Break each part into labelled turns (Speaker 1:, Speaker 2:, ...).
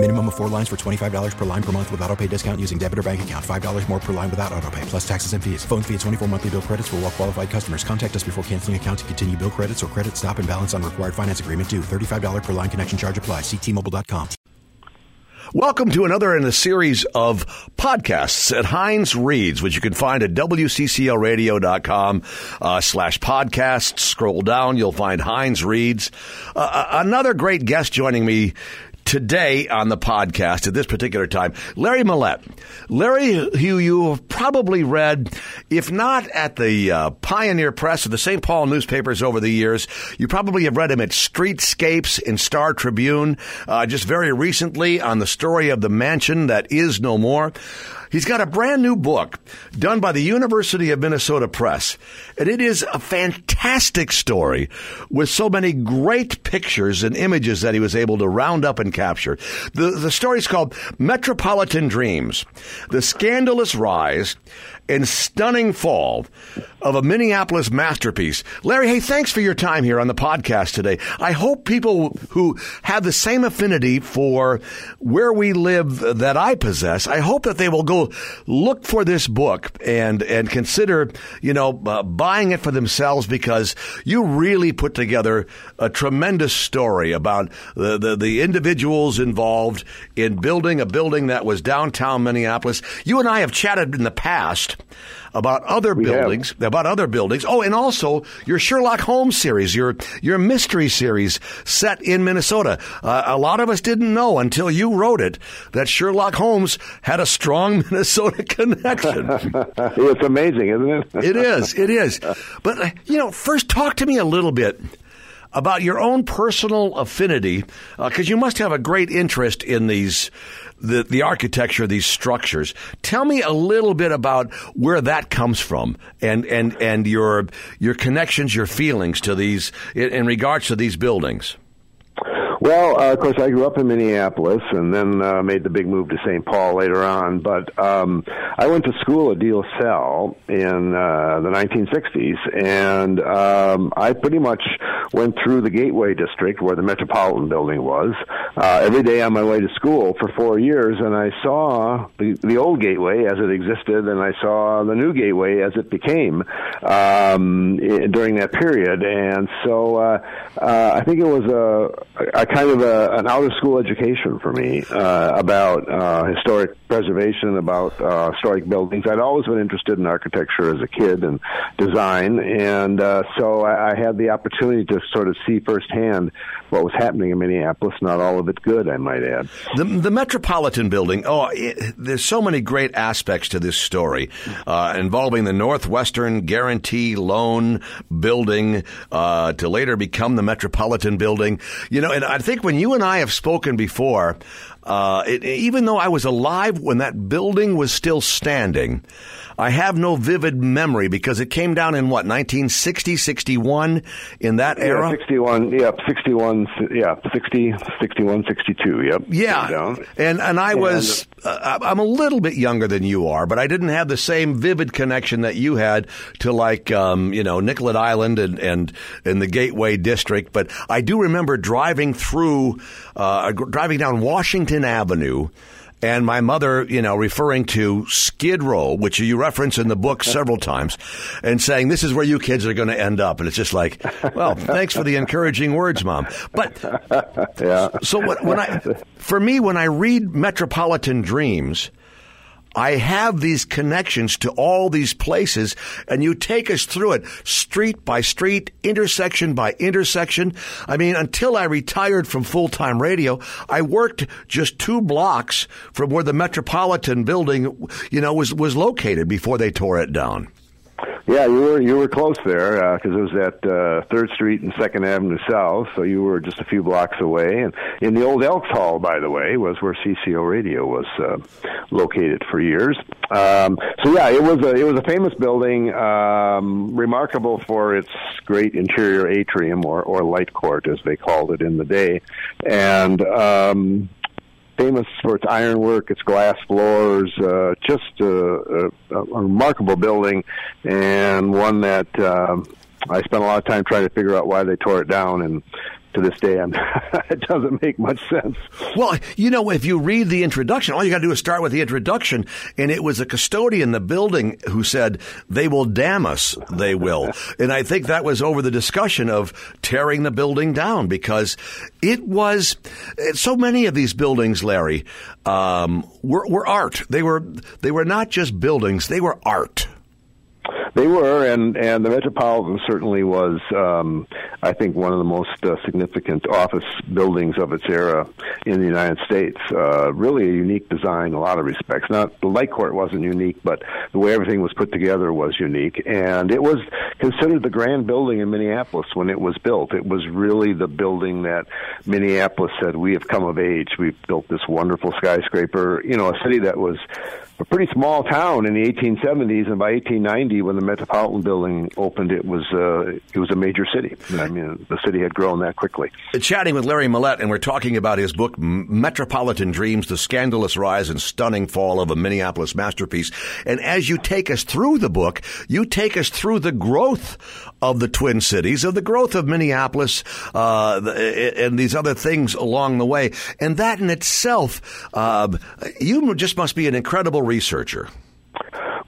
Speaker 1: Minimum of four lines for $25 per line per month with auto pay discount using debit or bank account. $5 more per line without auto pay, plus taxes and fees. Phone fee at 24 monthly bill credits for all well qualified customers. Contact us before canceling account to continue bill credits or credit stop and balance on required finance agreement due. $35 per line connection charge apply. Ctmobile.com.
Speaker 2: Welcome to another in a series of podcasts at Hines Reads, which you can find at WCCOradio.com uh, slash podcasts. Scroll down, you'll find Hines Reads. Uh, another great guest joining me today on the podcast at this particular time, Larry Millett. Larry, who you have probably read, if not at the uh, Pioneer Press or the St. Paul newspapers over the years, you probably have read him at Streetscapes in Star Tribune, uh, just very recently on the story of the mansion that is no more. He's got a brand new book done by the University of Minnesota Press, and it is a fantastic story with so many great pictures and images that he was able to round up and capture. The, the story is called Metropolitan Dreams, The Scandalous Rise and Stunning Fall of a Minneapolis masterpiece. Larry, hey, thanks for your time here on the podcast today. I hope people who have the same affinity for where we live that I possess, I hope that they will go look for this book and and consider, you know, uh, buying it for themselves because you really put together a tremendous story about the, the the individuals involved in building a building that was downtown Minneapolis. You and I have chatted in the past about other
Speaker 3: We
Speaker 2: buildings, about other buildings. Oh, and also your Sherlock Holmes series, your your mystery series set in Minnesota. Uh, a lot of us didn't know until you wrote it that Sherlock Holmes had a strong Minnesota connection.
Speaker 3: it's amazing, isn't it?
Speaker 2: it is, it is. But uh, you know, first talk to me a little bit about your own personal affinity, because you must have a great interest in these. The, the architecture of these structures. Tell me a little bit about where that comes from and, and, and your, your connections, your feelings to these in, in regards to these buildings.
Speaker 3: Well, uh, of course, I grew up in Minneapolis and then uh, made the big move to St. Paul later on. But um, I went to school at De La Salle in uh, the 1960s, and um, I pretty much went through the Gateway District where the Metropolitan Building was uh, every day on my way to school for four years, and I saw the, the old Gateway as it existed, and I saw the new Gateway as it became um, during that period. And so uh, uh, I think it was a, a kind of a, an out of school education for me uh, about uh, historic preservation, about uh, historic buildings. I'd always been interested in architecture as a kid and design, and uh, so I, I had the opportunity to sort of see firsthand what was happening in Minneapolis. Not all of it good, I might add.
Speaker 2: The, the Metropolitan Building, oh, it, there's so many great aspects to this story uh, involving the Northwestern Guarantee Loan Building uh, to later become the Metropolitan Building. You know, and I think when you and I have spoken before, uh, it, even though I was alive when that building was still standing, I have no vivid memory because it came down in what, 1960, 61, in that era?
Speaker 3: Yeah, 61, yeah, 61, yeah, 60, 61, 62, yep.
Speaker 2: Yeah, and and I was uh, I'm a little bit younger than you are, but I didn't have the same vivid connection that you had to like um, you know Nicollet Island and and and the Gateway District. But I do remember driving through, uh, driving down Washington Avenue. And my mother, you know, referring to Skid Row, which you reference in the book several times, and saying, this is where you kids are going to end up. And it's just like, well, thanks for the encouraging words, Mom. But
Speaker 3: yeah.
Speaker 2: so when, when I, for me, when I read Metropolitan Dreams, I have these connections to all these places, and you take us through it street by street, intersection by intersection. I mean, until I retired from full time radio, I worked just two blocks from where the Metropolitan building, you know, was, was located before they tore it down.
Speaker 3: Yeah, you were you were close there because it was at uh, Third Street and Second Avenue South, so you were just a few blocks away. And in the old Elks Hall, by the way, was where CCO Radio was uh, located for years. Um, so yeah, it was a it was a famous building, um, remarkable for its great interior atrium or or light court as they called it in the day, and. Um, famous for its ironwork, its glass floors, uh, just a, a, a remarkable building, and one that um, I spent a lot of time trying to figure out why they tore it down, and to this day, I'm, it doesn't make much sense.
Speaker 2: Well, you know, if you read the introduction, all you got to do is start with the introduction, and it was a custodian in the building who said, "They will damn us, they will," and I think that was over the discussion of tearing the building down because it was so many of these buildings, Larry, um, were, were art. They were they were not just buildings; they were art.
Speaker 3: They were, and and the Metropolitan certainly was, um, I think, one of the most uh, significant office buildings of its era in the United States. Uh, really a unique design in a lot of respects. Not the light court wasn't unique, but the way everything was put together was unique, and it was considered the grand building in Minneapolis when it was built. It was really the building that Minneapolis said, "We have come of age. We've built this wonderful skyscraper." You know, a city that was a pretty small town in the 1870s, and by 1890, when the Metropolitan Building opened, it was uh, it was a major city. I mean, the city had grown that quickly.
Speaker 2: Chatting with Larry Millett, and we're talking about his book Metropolitan Dreams: The Scandalous Rise and Stunning Fall of a Minneapolis Masterpiece. And as you take us through the book, you take us through the growth of the Twin Cities, of the growth of Minneapolis, uh, and these other things along the way. And that in itself, uh, you just must be an incredible researcher?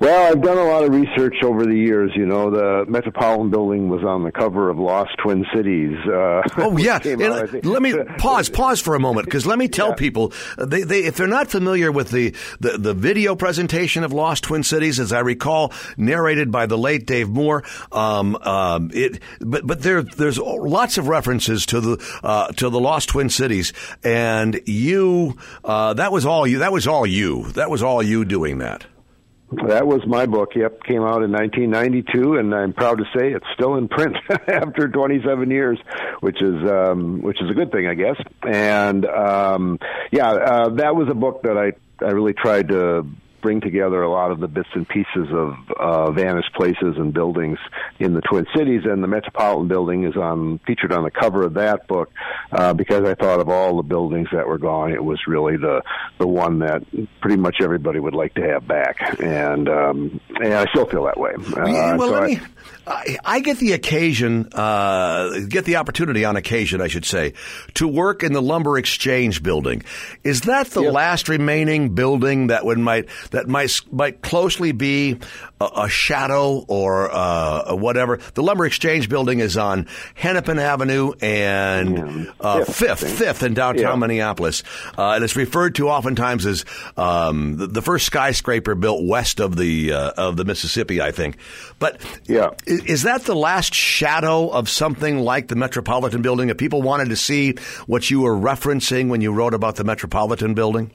Speaker 3: Well, I've done a lot of research over the years. You know, the Metropolitan Building was on the cover of Lost Twin Cities. Uh,
Speaker 2: oh yeah, out, let me pause. Pause for a moment because let me tell yeah. people they, they, if they're not familiar with the, the the video presentation of Lost Twin Cities, as I recall, narrated by the late Dave Moore. Um, um, it, but but there there's lots of references to the uh, to the Lost Twin Cities, and you uh, that was all you. That was all you. That was all you doing that.
Speaker 3: That was my book. Yep, came out in 1992, and I'm proud to say it's still in print after 27 years, which is um, which is a good thing, I guess. And um, yeah, uh, that was a book that I I really tried to bring together a lot of the bits and pieces of uh, vanished places and buildings in the Twin Cities, and the Metropolitan Building is on featured on the cover of that book uh, because I thought of all the buildings that were gone, it was really the the one that pretty much everybody would like to have back, and um, and I still feel that way.
Speaker 2: Uh, well, so let me. I, I, get the occasion, uh, get the opportunity on occasion, I should say, to work in the lumber exchange building. Is that the yep. last remaining building that would might that might might closely be a, a shadow or uh, whatever? The lumber exchange building is on Hennepin Avenue and uh, Fifth, Fifth in downtown yeah. Minneapolis, uh, and it's referred to oftentimes as um, the, the, first skyscraper built west of the uh, of the Mississippi, I think. But
Speaker 3: yeah
Speaker 2: is that the last shadow of something like the Metropolitan Building? If people wanted to see what you were referencing when you wrote about the Metropolitan Building?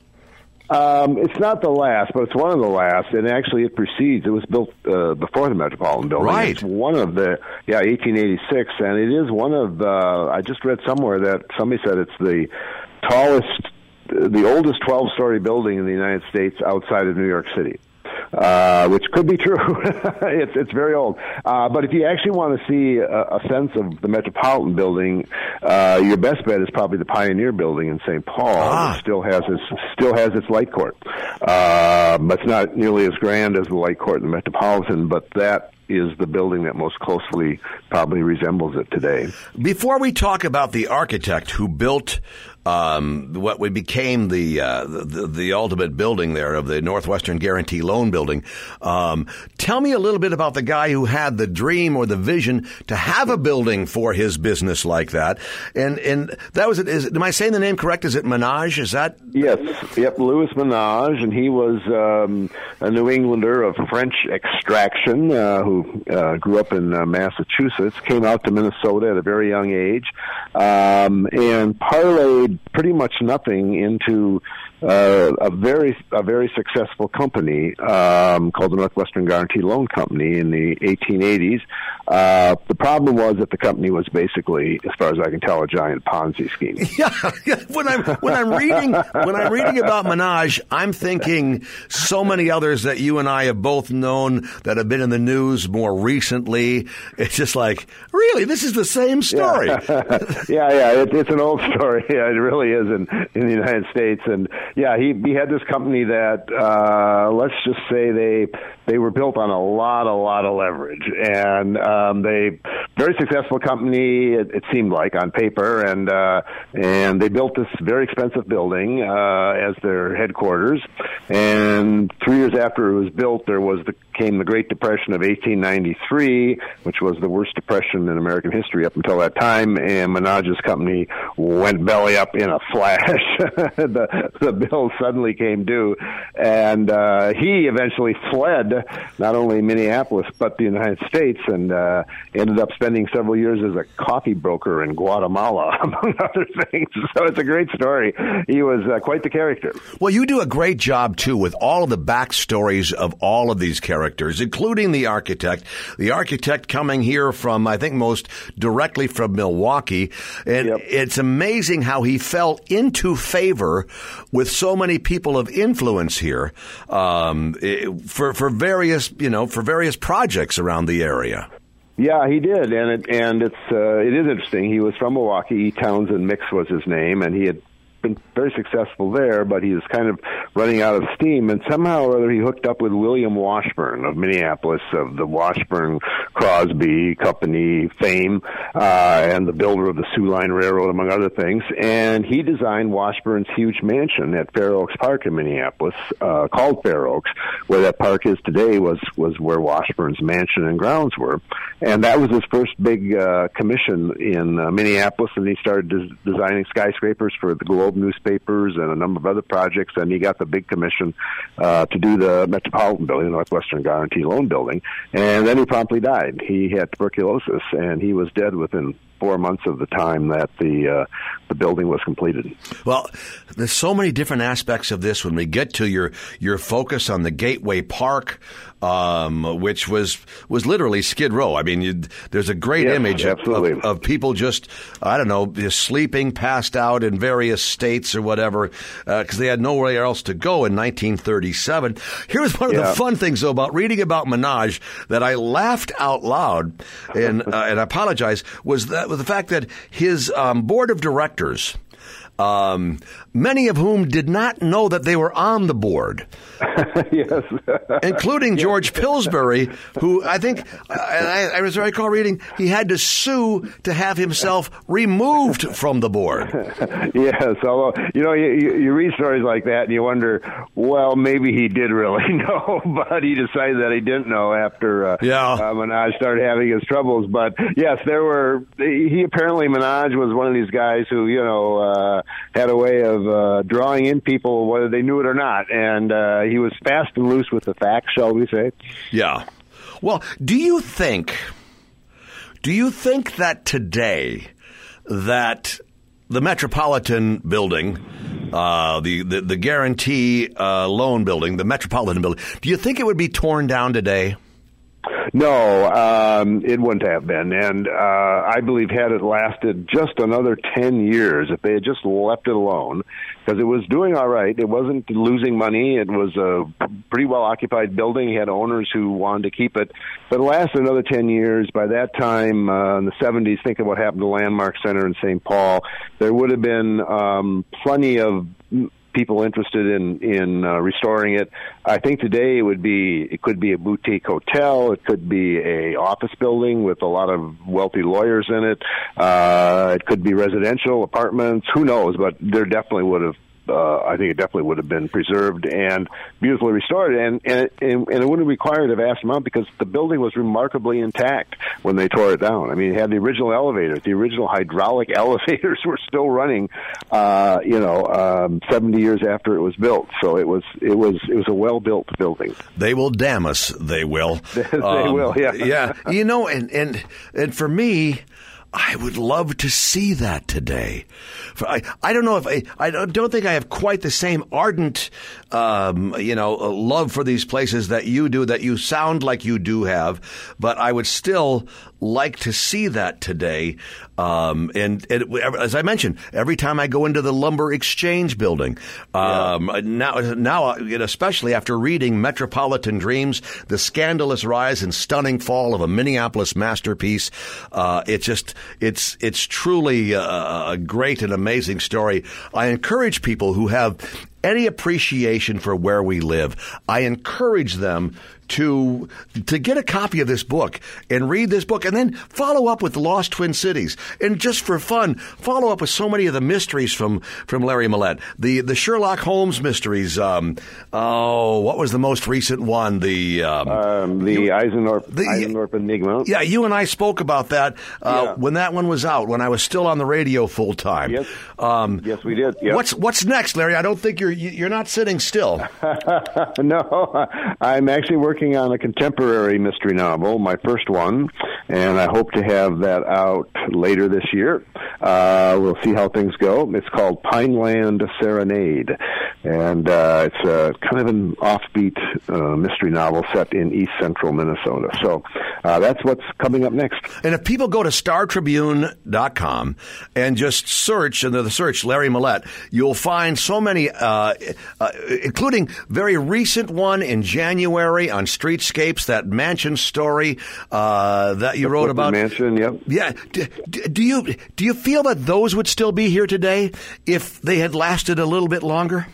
Speaker 3: Um, it's not the last, but it's one of the last, and actually it precedes. It was built uh, before the Metropolitan Building.
Speaker 2: Right.
Speaker 3: It's one of the yeah, 1886, and it is one of. Uh, I just read somewhere that somebody said it's the tallest, the oldest 12-story building in the United States outside of New York City uh, which could be true. it's it's very old. Uh, but if you actually want to see a, a sense of the Metropolitan Building, uh, your best bet is probably the Pioneer Building in St. Paul. Ah. still has its still has its light court. Uh, but it's not nearly as grand as the light court in the Metropolitan. But that is the building that most closely probably resembles it today.
Speaker 2: Before we talk about the architect who built um, what we became the, uh, the, the ultimate building there of the Northwestern Guarantee Loan Building. Um, tell me a little bit about the guy who had the dream or the vision to have a building for his business like that. And and that was it. Is, am I saying the name correct? Is it Menage? Is that
Speaker 3: yes? Yep, Louis Menage, and he was um, a New Englander of French extraction uh, who uh, grew up in uh, Massachusetts. Came out to Minnesota at a very young age, um, and parlayed pretty much nothing into uh, a very a very successful company um, called the Northwestern Guarantee Loan Company in the 1880s. Uh, the problem was that the company was basically, as far as I can tell, a giant Ponzi scheme.
Speaker 2: Yeah, when I'm when I'm reading when I'm reading about Menage, I'm thinking so many others that you and I have both known that have been in the news more recently. It's just like, really, this is the same story.
Speaker 3: Yeah, yeah, yeah it, it's an old story. Yeah, it really is in in the United States. And yeah, he he had this company that uh, let's just say they they were built on a lot, a lot of leverage, and um, they very successful company. It, it seemed like on paper, and uh, and they built this very expensive building uh, as their headquarters. And three years after it was built, there was the came the Great Depression of 1893, which was the worst depression in American history up until that time. And Menage's company went belly up in a flash. the the bill suddenly came due, and uh, he eventually fled not only Minneapolis but the United States, and uh, ended up spending several years as a coffee broker in Guatemala, among other things. So it's a great story. He was uh, quite the character.
Speaker 2: Well, you do a great job too with all of the backstories of all of these characters, including the architect. The architect coming here from, I think, most directly from Milwaukee, and
Speaker 3: Yep.
Speaker 2: it's amazing how he fell into favor with so many people of influence here um, eh, for for various you know for various projects around the area.
Speaker 3: Yeah, he did, and it and it's uh, it is interesting. He was from Milwaukee. Townsend Mix was his name, and he had been very successful there, but he was kind of running out of steam. And somehow or other, he hooked up with William Washburn of Minneapolis, of the Washburn Crosby Company fame, uh, and the builder of the Soo Line Railroad, among other things. And he designed Washburn's huge mansion at Fair Oaks Park in Minneapolis, uh, called Fair Oaks, where that park is today. Was was where Washburn's mansion and grounds were, and that was his first big uh, commission in uh, Minneapolis. And he started des- designing skyscrapers for the Globe newspapers and a number of other projects. And he got the big commission uh, to do the Metropolitan Building, the Northwestern Guarantee Loan Building. And then he promptly died. He had tuberculosis, and he was dead within four months of the time that the uh, the building was completed.
Speaker 2: Well, there's so many different aspects of this when we get to your your focus on the Gateway Park, um, which was was literally Skid Row. I mean, you, there's a great
Speaker 3: Yes,
Speaker 2: image of, of, of people just I don't know just sleeping, passed out in various states or whatever because they had nowhere else to go in 1937. Here's one of
Speaker 3: Yeah.
Speaker 2: the fun things though about reading about Menage that I laughed out loud and uh, and I apologize was that was the fact that his um, board of directors. Um, many of whom did not know that they were on the board,
Speaker 3: yes.
Speaker 2: including George Pillsbury, who I think, I, I was I recall reading, he had to sue to have himself removed from the board.
Speaker 3: yes, although you know you, you you read stories like that and you wonder, well, maybe he did really know, but he decided that he didn't know after uh,
Speaker 2: Yeah.
Speaker 3: uh, Menage started having his troubles. But yes, there were. He apparently Menage was one of these guys who you know uh, had a way of uh, drawing in people whether they knew it or not, and uh, he was fast and loose with the facts, shall we say?
Speaker 2: Yeah. Well, do you think do you think that today that the Metropolitan building, uh, the, the the guarantee uh, loan building, the Metropolitan building, do you think it would be torn down today?
Speaker 3: No, um, it wouldn't have been. And uh, I believe had it lasted just another 10 years, if they had just left it alone, because it was doing all right. It wasn't losing money. It was a pretty well occupied building. It had owners who wanted to keep it. But it lasted another 10 years. By that time, uh, in the 70s, think of what happened to Landmark Center in St. Paul. There would have been um, plenty of people interested in in uh, restoring it. I think today it would be it could be a boutique hotel, it could be a office building with a lot of wealthy lawyers in it. Uh, it could be residential apartments. Who knows? But there definitely would have. Uh, I think it definitely would have been preserved and beautifully restored, and and it, and, and it wouldn't require a vast amount because the building was remarkably intact when they tore it down. I mean, it had the original elevators, the original hydraulic elevators were still running, uh, you know, um, seventy years after it was built. So it was it was it was a well built building.
Speaker 2: They will damn us. They will.
Speaker 3: They will, yeah.
Speaker 2: yeah. You know, and and and for me. I would love to see that today. I, I don't know if I, I don't think I have quite the same ardent, um, you know, uh, love for these places that you do, that you sound like you do have, but I would still like to see that today. Um, and, and as I mentioned, every time I go into the lumber exchange building, um, now, now, uh, especially after reading Metropolitan Dreams, the scandalous rise and stunning fall of a Minneapolis masterpiece, uh, it just, it's it's truly a, a great and amazing story. I encourage people who have any appreciation for where we live. I encourage them to to get a copy of this book and read this book and then follow up with Lost Twin Cities. And just for fun follow up with so many of the mysteries from from Larry Millett the the Sherlock Holmes mysteries um, oh what was the most recent one? The
Speaker 3: um, um, the you, Eisendorf the, Eisendorf Enigma.
Speaker 2: Yeah you and I spoke about that uh, yeah. when that one was out when I was still on the radio full time.
Speaker 3: Yes. Um, yes we did. Yep.
Speaker 2: what's what's next Larry? I don't think you're you're not sitting still
Speaker 3: no I'm actually working on a contemporary mystery novel, my first one, and I hope to have that out later this year. Uh, we'll see how things go. It's called Pineland Serenade, and uh, it's a kind of an offbeat uh, mystery novel set in east central Minnesota. So uh, that's what's coming up next.
Speaker 2: And if people go to startribune.com and just search under the search Larry Millett, you'll find so many, uh, including very recent one in January on Streetscapes, that mansion story uh, that you wrote about.
Speaker 3: Mansion, yep.
Speaker 2: Yeah. Do, do you do you feel that those would still be here today if they had lasted a little bit longer?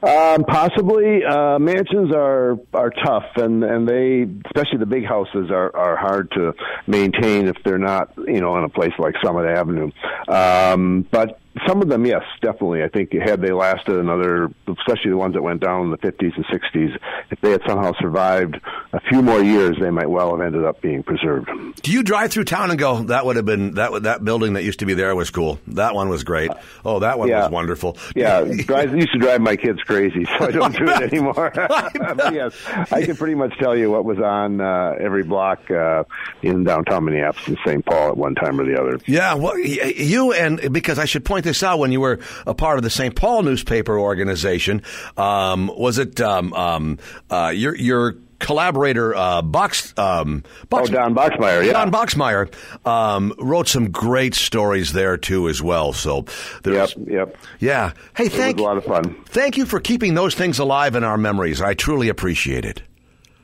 Speaker 3: Um, possibly, uh, mansions are are tough, and and they, especially the big houses, are are hard to maintain if they're not, you know, in a place like Summit Avenue. Um, but some of them, yes, definitely. I think had they lasted another, especially the ones that went down in the 50s and 60s, if they had somehow survived a few more years, they might well have ended up being preserved.
Speaker 2: Do you drive through town and go, that would have been that that building that used to be there was cool. That one was great. Oh, that one
Speaker 3: yeah.
Speaker 2: was wonderful.
Speaker 3: Yeah, drive, used to drive my kids crazy, so I don't do it anymore. yes, I can pretty much tell you what was on uh, every block uh, in downtown Minneapolis and St. Paul at one time or the other.
Speaker 2: Yeah, well, you and because I should point this out when you were a part of the St. Paul newspaper organization. Um, was it um, um, uh, your your collaborator uh, Box, um,
Speaker 3: Box, oh Don Boxmeyer, yeah,
Speaker 2: Don Boxmeyer um, wrote some great stories there too as well. So
Speaker 3: yep, yep,
Speaker 2: yeah. Hey, thank
Speaker 3: a lot of fun.
Speaker 2: Thank you for keeping those things alive in our memories. I truly appreciate it.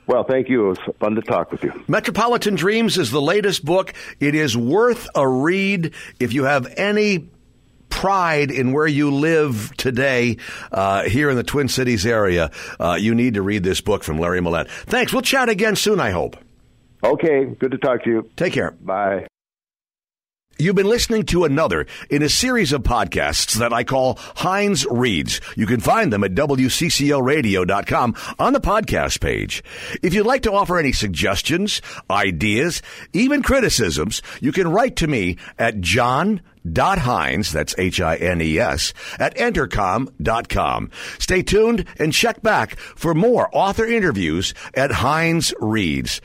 Speaker 3: Well, thank you. It was fun to talk with you.
Speaker 2: Metropolitan Dreams is the latest book. It is worth a read if you have any pride in where you live today uh, here in the Twin Cities area, uh, you need to read this book from Larry Millett. Thanks. We'll chat again soon, I hope.
Speaker 3: Okay. Good to talk to you.
Speaker 2: Take care.
Speaker 3: Bye.
Speaker 2: You've been listening to another in a series of podcasts that I call Hines Reads. You can find them at WCCORadio.com on the podcast page. If you'd like to offer any suggestions, ideas, even criticisms, you can write to me at John dot Hines, that's H-I-N-E-S, at entercom.com. Stay tuned and check back for more author interviews at Hines Reads.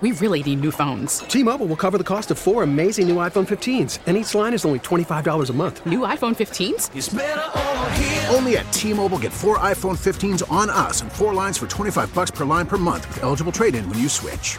Speaker 4: We really need new phones.
Speaker 5: T-Mobile will cover the cost of four amazing new iPhone 15s, and each line is only $25 a month.
Speaker 4: New iPhone 15s?
Speaker 6: Only at T-Mobile get four iPhone 15s on us and four lines for 25 bucks per line per month with eligible trade-in when you switch.